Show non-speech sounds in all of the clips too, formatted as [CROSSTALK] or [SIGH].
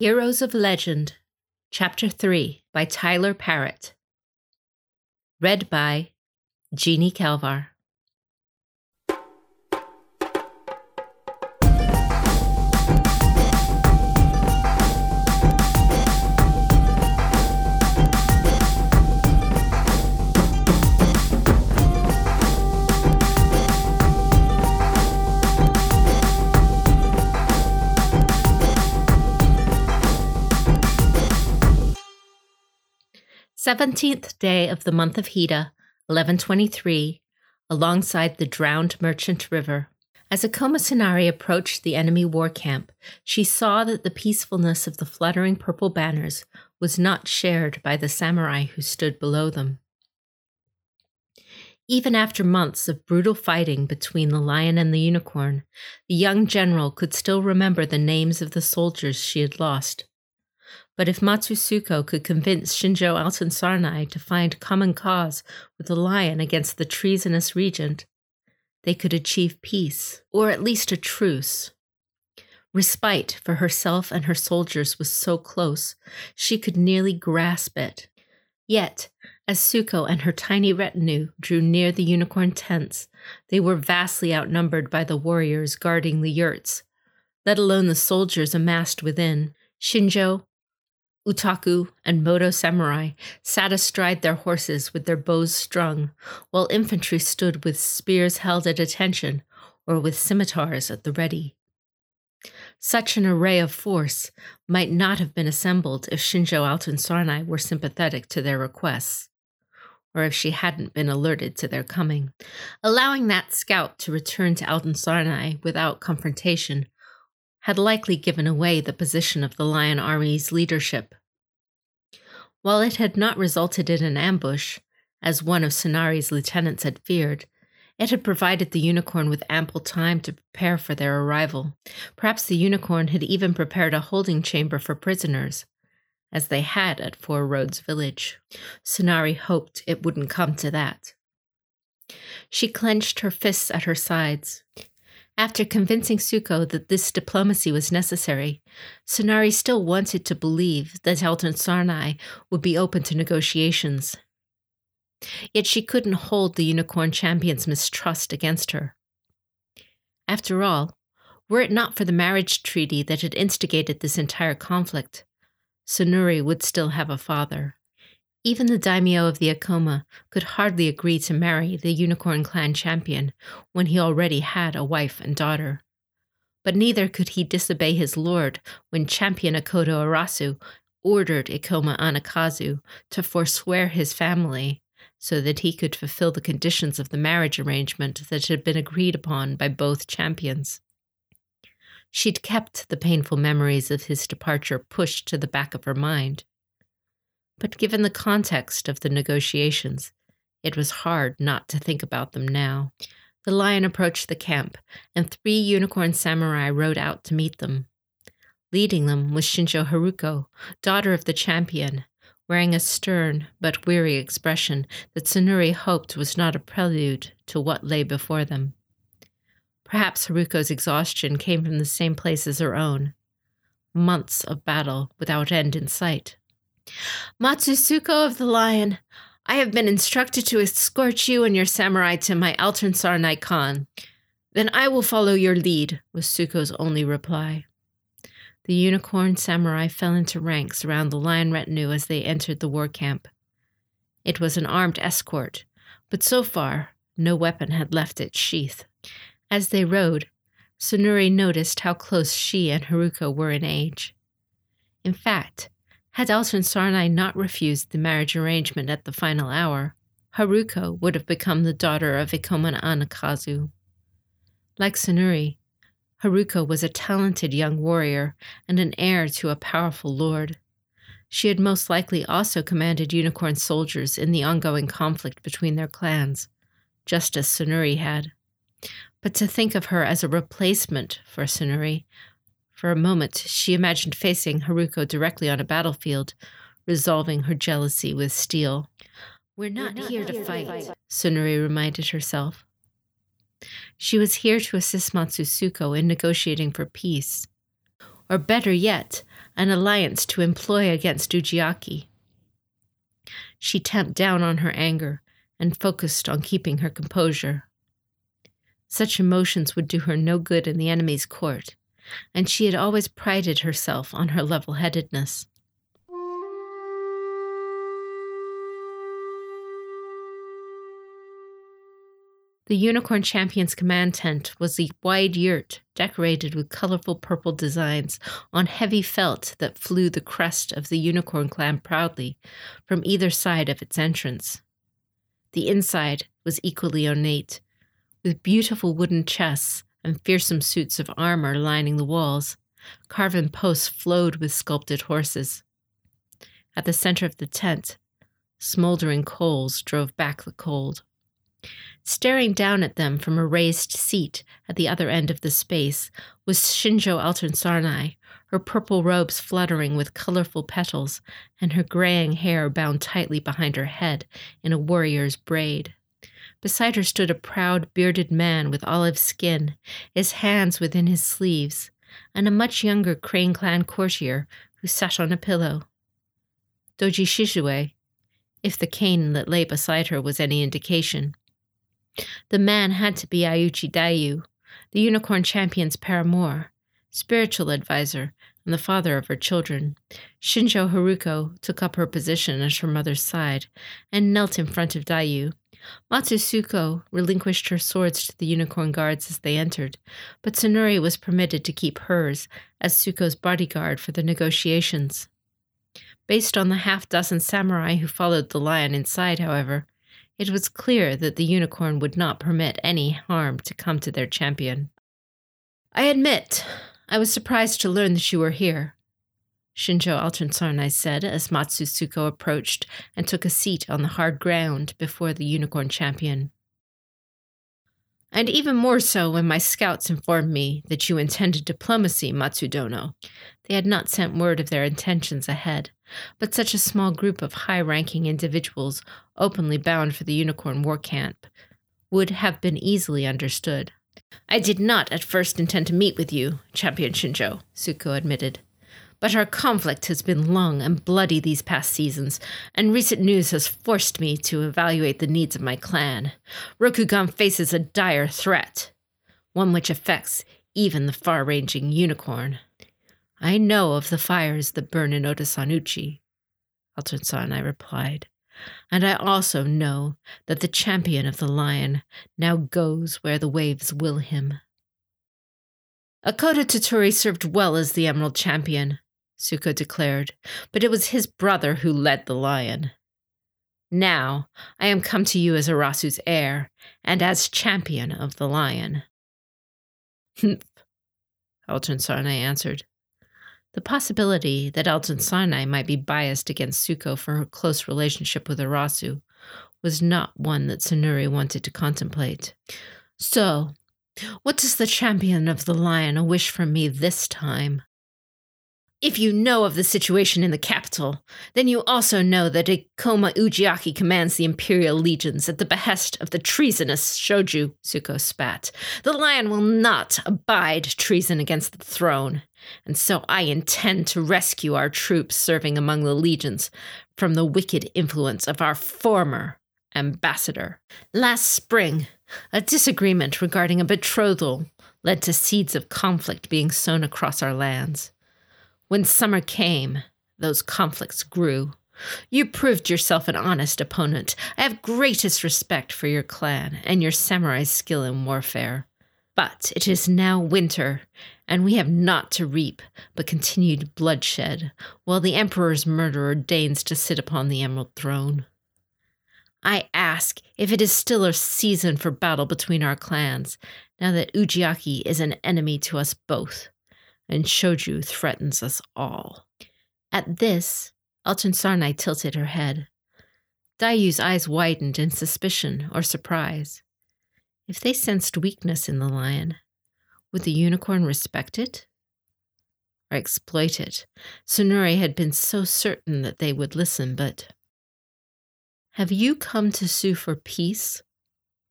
Heroes of Legend, Chapter 3 by Tyler Parrott. Read by Jeanne Kalvar. Seventeenth day of the month of Hida, 1123, alongside the drowned merchant river. As Ikoma Tsanuri approached the enemy war camp, she saw that the peacefulness of the fluttering purple banners was not shared by the samurai who stood below them. Even after months of brutal fighting between the lion and the unicorn, the young general could still remember the names of the soldiers she had lost. But if Matsu Tsuko could convince Shinjo Altansarnai to find common cause with the lion against the treasonous regent, they could achieve peace, or at least a truce. Respite for herself and her soldiers was so close, she could nearly grasp it. Yet, as Tsuko and her tiny retinue drew near the unicorn tents, they were vastly outnumbered by the warriors guarding the yurts, let alone the soldiers amassed within. Shinjo, Utaku and Moto samurai sat astride their horses with their bows strung, while infantry stood with spears held at attention or with scimitars at the ready. Such an array of force might not have been assembled if Shinjo Altansarnai were sympathetic to their requests, or if she hadn't been alerted to their coming. Allowing that scout to return to Altansarnai without confrontation had likely given away the position of the Lion Army's leadership. While it had not resulted in an ambush, as one of Tsanuri's lieutenants had feared, it had provided the unicorn with ample time to prepare for their arrival. Perhaps the unicorn had even prepared a holding chamber for prisoners, as they had at Four Roads Village. Tsanuri hoped it wouldn't come to that. She clenched her fists at her sides. After convincing Tsuko that this diplomacy was necessary, Tsanuri still wanted to believe that Altansarnai would be open to negotiations. Yet she couldn't hold the Unicorn Champion's mistrust against her. After all, were it not for the marriage treaty that had instigated this entire conflict, Tsanuri would still have a father. Even the daimyo of the Ikoma could hardly agree to marry the Unicorn Clan champion when he already had a wife and daughter. But neither could he disobey his lord when champion Akodo Arasou ordered Ikoma Anakazu to forswear his family so that he could fulfill the conditions of the marriage arrangement that had been agreed upon by both champions. She'd kept the painful memories of his departure pushed to the back of her mind. But given the context of the negotiations, it was hard not to think about them now. The lion approached the camp, and three unicorn samurai rode out to meet them. Leading them was Shinjo Haruko, daughter of the champion, wearing a stern but weary expression that Tsanuri hoped was not a prelude to what lay before them. Perhaps Haruko's exhaustion came from the same place as her own months of battle without end in sight. Matsu Tsuko of the Lion, I have been instructed to escort you and your samurai to my Altansarnai Khan. Then I will follow your lead, was Tsuko's only reply. The unicorn samurai fell into ranks around the lion retinue as they entered the war camp. It was an armed escort, but so far no weapon had left its sheath. As they rode, Tsanuri noticed how close she and Haruko were in age. In fact, had Altansarnai not refused the marriage arrangement at the final hour, Haruko would have become the daughter of Ikoma Anakazu. Like Tsanuri, Haruko was a talented young warrior and an heir to a powerful lord. She had most likely also commanded unicorn soldiers in the ongoing conflict between their clans, just as Tsanuri had. But to think of her as a replacement for Tsanuri for a moment, she imagined facing Haruko directly on a battlefield, resolving her jealousy with steel. We're not, We're not here, here, to fight, fight, Tsanuri reminded herself. She was here to assist Matsu Tsuko in negotiating for peace. Or better yet, an alliance to employ against Ujiaki. She tamped down on her anger and focused on keeping her composure. Such emotions would do her no good in the enemy's court, and she had always prided herself on her level headedness. The Unicorn Champion's command tent was a wide yurt decorated with colorful purple designs on heavy felt that flew the crest of the Unicorn clan proudly from either side of its entrance. The inside was equally ornate, with beautiful wooden chests and fearsome suits of armor lining the walls. Carven posts flowed with sculpted horses. At the center of the tent, smoldering coals drove back the cold. Staring down at them from a raised seat at the other end of the space was Shinjo Altan her purple robes fluttering with colorful petals and her graying hair bound tightly behind her head in a warrior's braid. Beside her stood a proud, bearded man with olive skin, his hands within his sleeves, and a much younger Crane Clan courtier who sat on a pillow. Doji Shizue, if the cane that lay beside her was any indication, the man had to be Iuchi Daiyu, the unicorn champion's paramour, spiritual adviser, and the father of her children. Shinjo Haruko took up her position at her mother's side and knelt in front of Daiyu. Matsu Tsuko relinquished her swords to the unicorn guards as they entered, but Tsanuri was permitted to keep hers as Tsuko's bodyguard for the negotiations. Based on the half dozen samurai who followed the lion inside, however, it was clear that the unicorn would not permit any harm to come to their champion. I admit, I was surprised to learn that you were here, Shinjo Altansarnai said as Matsu Tsuko approached and took a seat on the hard ground before the unicorn champion. And even more so when my scouts informed me that you intended diplomacy, Matsudono. They had not sent word of their intentions ahead, but such a small group of high ranking individuals openly bound for the Unicorn War Camp would have been easily understood. I did not at first intend to meet with you, Champion Shinjo, Tsuko admitted. But our conflict has been long and bloody these past seasons, and recent news has forced me to evaluate the needs of my clan. Rokugan faces a dire threat, one which affects even the far ranging unicorn. I know of the fires that burn in Otosan Uchi, Altansan replied, and I also know that the champion of the lion now goes where the waves will him. Akodo Toturi served well as the Emerald Champion, Tsuko declared, but it was his brother who led the lion. Now I am come to you as Arasou's heir and as champion of the lion. [LAUGHS] Humph, Altansarnai answered. The possibility that Altansarnai might be biased against Tsuko for her close relationship with Arasou was not one that Tsanuri wanted to contemplate. So, what does the champion of the lion wish from me this time? If you know of the situation in the capital, then you also know that Ikoma Ujiaki commands the Imperial legions at the behest of the treasonous Shoju, Tsuko spat. The lion will not abide treason against the throne, and so I intend to rescue our troops serving among the legions from the wicked influence of our former ambassador. Last spring, a disagreement regarding a betrothal led to seeds of conflict being sown across our lands. When summer came, those conflicts grew. You proved yourself an honest opponent. I have greatest respect for your clan and your samurai's skill in warfare. But it is now winter, and we have naught to reap but continued bloodshed, while the Emperor's murderer deigns to sit upon the Emerald Throne. I ask if it is still a season for battle between our clans, now that Ujiaki is an enemy to us both and Shoju threatens us all. At this, Altansarnai tilted her head. Daiyu's eyes widened in suspicion or surprise. If they sensed weakness in the lion, would the unicorn respect it? Or exploit it? Tsanuri had been so certain that they would listen, but. Have you come to sue for peace,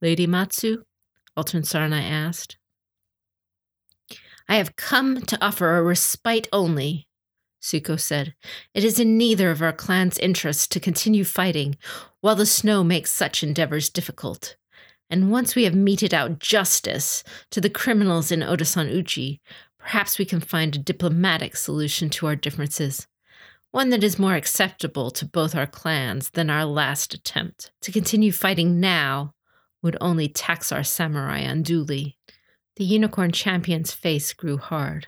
Lady Matsu? Sarnai asked. I have come to offer a respite only, Tsuko said. It is in neither of our clan's interests to continue fighting while the snow makes such endeavors difficult. And once we have meted out justice to the criminals in Otosan Uchi, perhaps we can find a diplomatic solution to our differences. One that is more acceptable to both our clans than our last attempt. To continue fighting now would only tax our samurai unduly. The unicorn champion's face grew hard.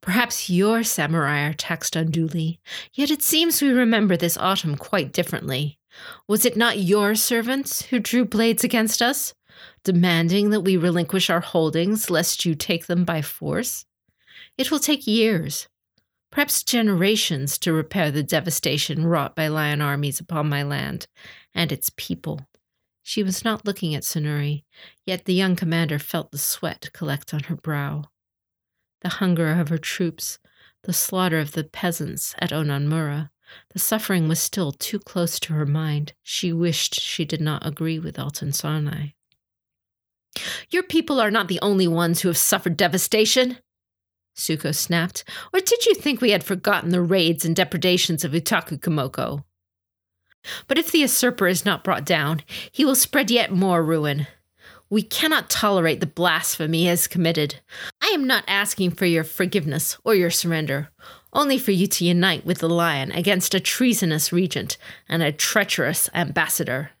Perhaps your samurai are taxed unduly, yet it seems we remember this autumn quite differently. Was it not your servants who drew blades against us, demanding that we relinquish our holdings lest you take them by force? It will take years, perhaps generations, to repair the devastation wrought by lion armies upon my land and its people. She was not looking at Tsanuri, yet the young commander felt the sweat collect on her brow the hunger of her troops, the slaughter of the peasants at Ononmura. The suffering was still too close to her mind. She wished she did not agree with Altansarnai. Your people are not the only ones who have suffered devastation, Tsuko snapped. Or did you think we had forgotten the raids and depredations of Utaku Komoko? But if the usurper is not brought down, he will spread yet more ruin. We cannot tolerate the blasphemy he has committed. I am not asking for your forgiveness or your surrender, only for you to unite with the lion against a treasonous regent and a treacherous ambassador.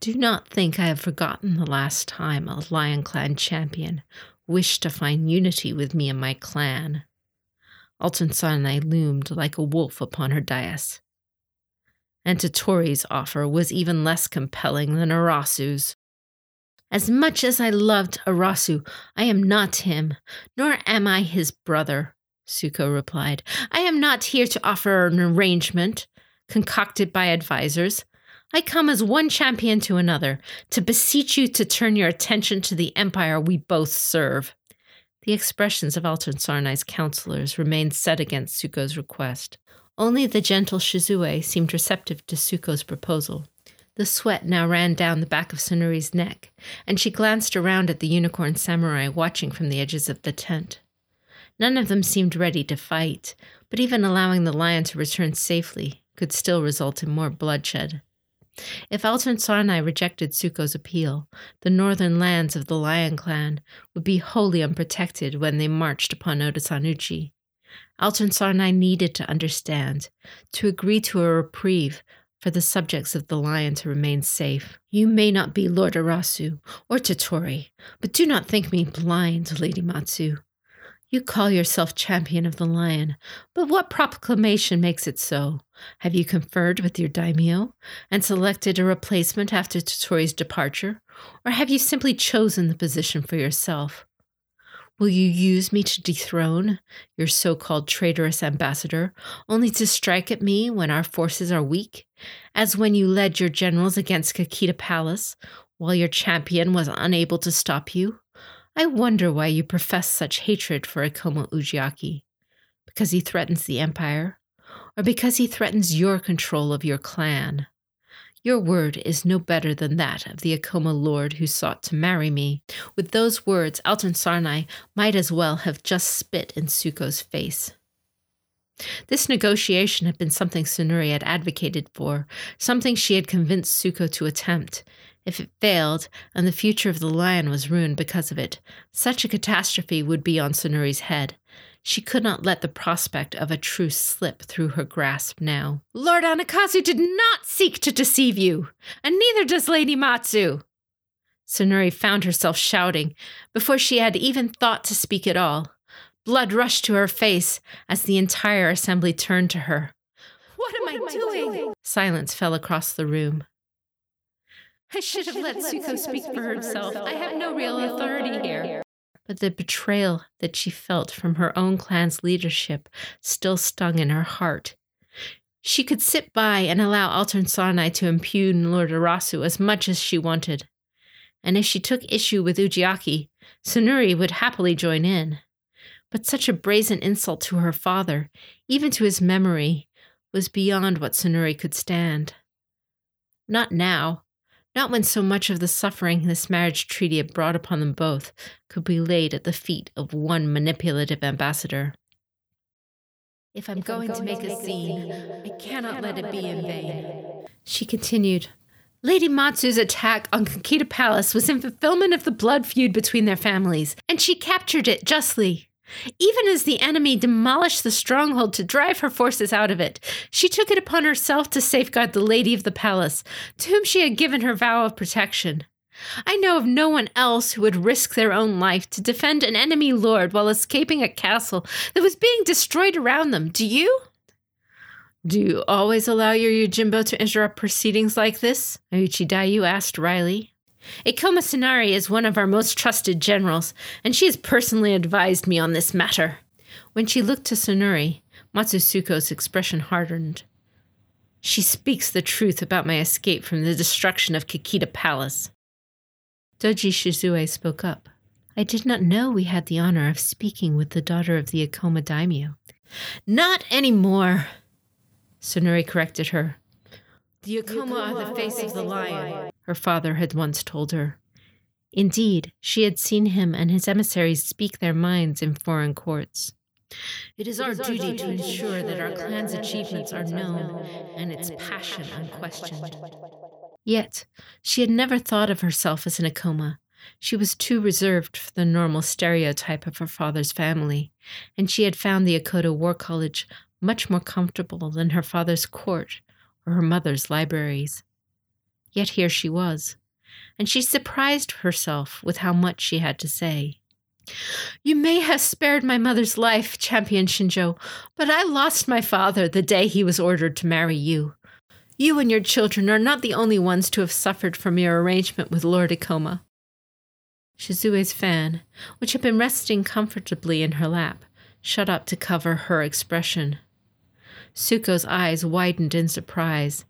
Do not think I have forgotten the last time a Lion Clan champion wished to find unity with me and my clan. Altansarnai loomed like a wolf upon her dais. And Toturi's offer was even less compelling than Arasou's. As much as I loved Arasou, I am not him, nor am I his brother, Tsuko replied. I am not here to offer an arrangement concocted by advisers. I come as one champion to another, to beseech you to turn your attention to the empire we both serve. The expressions of Altansarnai's counselors remained set against Tsuko's request. Only the gentle Shizue seemed receptive to Tsuko's proposal. The sweat now ran down the back of Tsanuri's neck, and she glanced around at the unicorn samurai watching from the edges of the tent. None of them seemed ready to fight, but even allowing the lion to return safely could still result in more bloodshed. If Altansarnai rejected Tsuko's appeal, the northern lands of the Lion clan would be wholly unprotected when they marched upon Otosan Uchi. Altansarnai needed to understand. To agree to a reprieve for the subjects of the lion to remain safe. You may not be Lord Arasou or Toturi, but do not think me blind, Lady Matsu. You call yourself champion of the lion, but what proclamation makes it so? Have you conferred with your daimyo and selected a replacement after Toturi's departure, or have you simply chosen the position for yourself? Will you use me to dethrone your so called traitorous ambassador, only to strike at me when our forces are weak, as when you led your generals against Kakita Palace while your champion was unable to stop you? I wonder why you profess such hatred for Ikoma Ujiaki. Because he threatens the empire? Or because he threatens your control of your clan? Your word is no better than that of the Ikoma lord who sought to marry me. With those words, Altansarnai might as well have just spit in Tsuko's face. This negotiation had been something Tsanuri had advocated for, something she had convinced Tsuko to attempt. If it failed, and the future of the lion was ruined because of it, such a catastrophe would be on Tsanuri's head. She could not let the prospect of a truce slip through her grasp now. Lord Anakazu did not seek to deceive you, and neither does Lady Matsu. Tsanuri found herself shouting before she had even thought to speak at all. Blood rushed to her face as the entire assembly turned to her. What am, what I, am doing? I doing? Silence fell across the room. I should have let Tsuko speak for herself. I have no real authority here but the betrayal that she felt from her own clan's leadership still stung in her heart. She could sit by and allow Altansarnai to impugn Lord Arasou as much as she wanted. And if she took issue with Ujiaki, Tsanuri would happily join in. But such a brazen insult to her father, even to his memory, was beyond what Tsanuri could stand. Not now, not when so much of the suffering this marriage treaty had brought upon them both could be laid at the feet of one manipulative ambassador. If I'm, if going, I'm going, to make, a, scene, I cannot, let it be in vain. She continued, Lady Matsu's attack on Kakita Palace was in fulfillment of the blood feud between their families, and she captured it justly. Even as the enemy demolished the stronghold to drive her forces out of it, she took it upon herself to safeguard the lady of the palace, to whom she had given her vow of protection. I know of no one else who would risk their own life to defend an enemy lord while escaping a castle that was being destroyed around them. Do you? Do you always allow your Yojimbo to interrupt proceedings like this? Iuchi Daiyu asked Riley. Ikoma Tsanuri is one of our most trusted generals, and she has personally advised me on this matter. When she looked to Tsanuri, Matsusuko's expression hardened. She speaks the truth about my escape from the destruction of Kakita Palace. Doji Shizue spoke up. I did not know we had the honor of speaking with the daughter of the Ikoma daimyo. Not anymore, Tsanuri corrected her. The Ikoma are the face of the lion, her father had once told her. Indeed, she had seen him and his emissaries speak their minds in foreign courts. It is our duty to ensure that our clan's achievements are known and its passion unquestioned. Yet, she had never thought of herself as an Ikoma. She was too reserved for the normal stereotype of her father's family, and she had found the Akodo War College much more comfortable than her father's court or her mother's libraries. Yet here she was, and she surprised herself with how much she had to say. You may have spared my mother's life, Champion Shinjo, but I lost my father the day he was ordered to marry you. You and your children are not the only ones to have suffered from your arrangement with Lord Ikoma. Shizue's fan, which had been resting comfortably in her lap, shut up to cover her expression. Tsuko's eyes widened in surprise,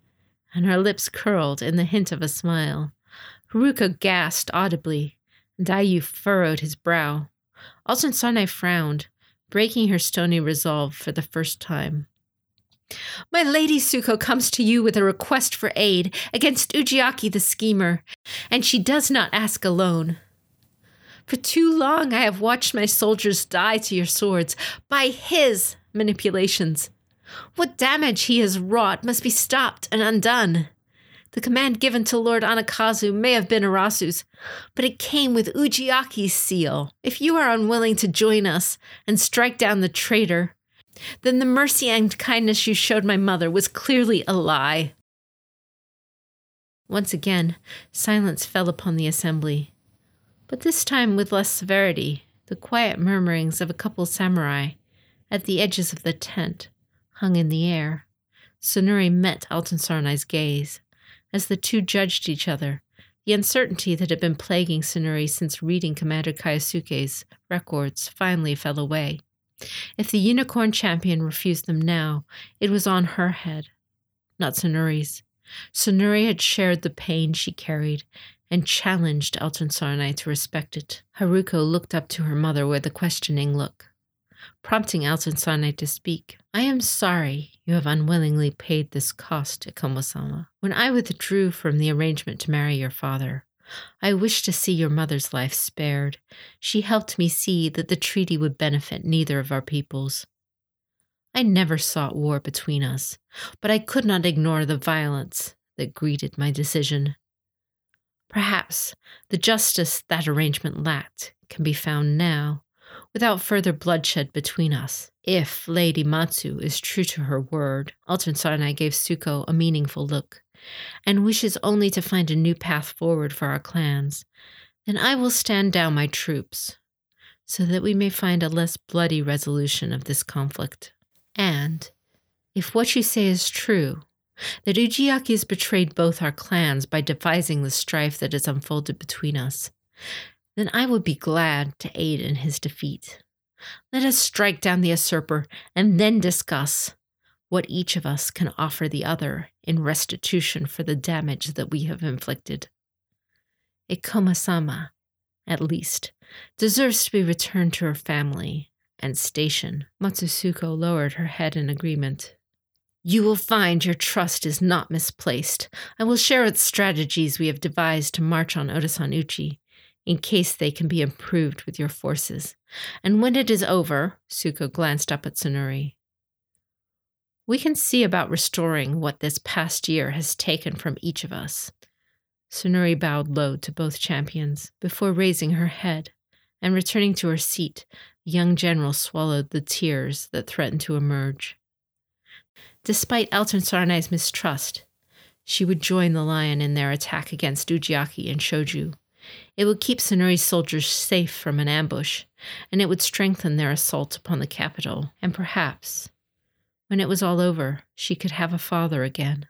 and her lips curled in the hint of a smile. Haruko gasped audibly, and Daiyu furrowed his brow. Altansarnai frowned, breaking her stony resolve for the first time. My Lady Tsuko comes to you with a request for aid against Ujiaki the schemer, and she does not ask alone. For too long I have watched my soldiers die to your swords by his manipulations. What damage he has wrought must be stopped and undone. The command given to Lord Anakazu may have been Arasou's, but it came with Ujiaki's seal. If you are unwilling to join us and strike down the traitor, then the mercy and kindness you showed my mother was clearly a lie. Once again, silence fell upon the assembly, but this time with less severity, the quiet murmurings of a couple samurai at the edges of the tent hung in the air. Tsanuri met Altansarnai's gaze. As the two judged each other, the uncertainty that had been plaguing Tsanuri since reading Commander Kaisuke's records finally fell away. If the unicorn champion refused them now, it was on her head, not Tsanuri's. Tsanuri had shared the pain she carried and challenged Altansarnai to respect it. Haruko looked up to her mother with a questioning look prompting Alton to speak. I am sorry you have unwillingly paid this cost, Ikoma-sama. When I withdrew from the arrangement to marry your father, I wished to see your mother's life spared. She helped me see that the treaty would benefit neither of our peoples. I never sought war between us, but I could not ignore the violence that greeted my decision. Perhaps the justice that arrangement lacked can be found now without further bloodshed between us. If Lady Matsu is true to her word, Altansarnai gave Tsuko a meaningful look, and wishes only to find a new path forward for our clans, then I will stand down my troops, so that we may find a less bloody resolution of this conflict. And, if what you say is true, that Ujiaki has betrayed both our clans by devising the strife that has unfolded between us, then I would be glad to aid in his defeat. Let us strike down the usurper and then discuss what each of us can offer the other in restitution for the damage that we have inflicted. Ikoma sama, at least, deserves to be returned to her family and station. Matsu Tsuko lowered her head in agreement. You will find your trust is not misplaced. I will share its strategies we have devised to march on Otosan Uchi in case they can be improved with your forces. And when it is over, Tsuko glanced up at Tsanuri. We can see about restoring what this past year has taken from each of us. Tsanuri bowed low to both champions before raising her head and returning to her seat. The young general swallowed the tears that threatened to emerge. Despite Altansarnai's mistrust, she would join the lion in their attack against Ujiaki and Shoju. It would keep Tsanuri's soldiers safe from an ambush, and it would strengthen their assault upon the capital, and perhaps when it was all over, she could have a father again.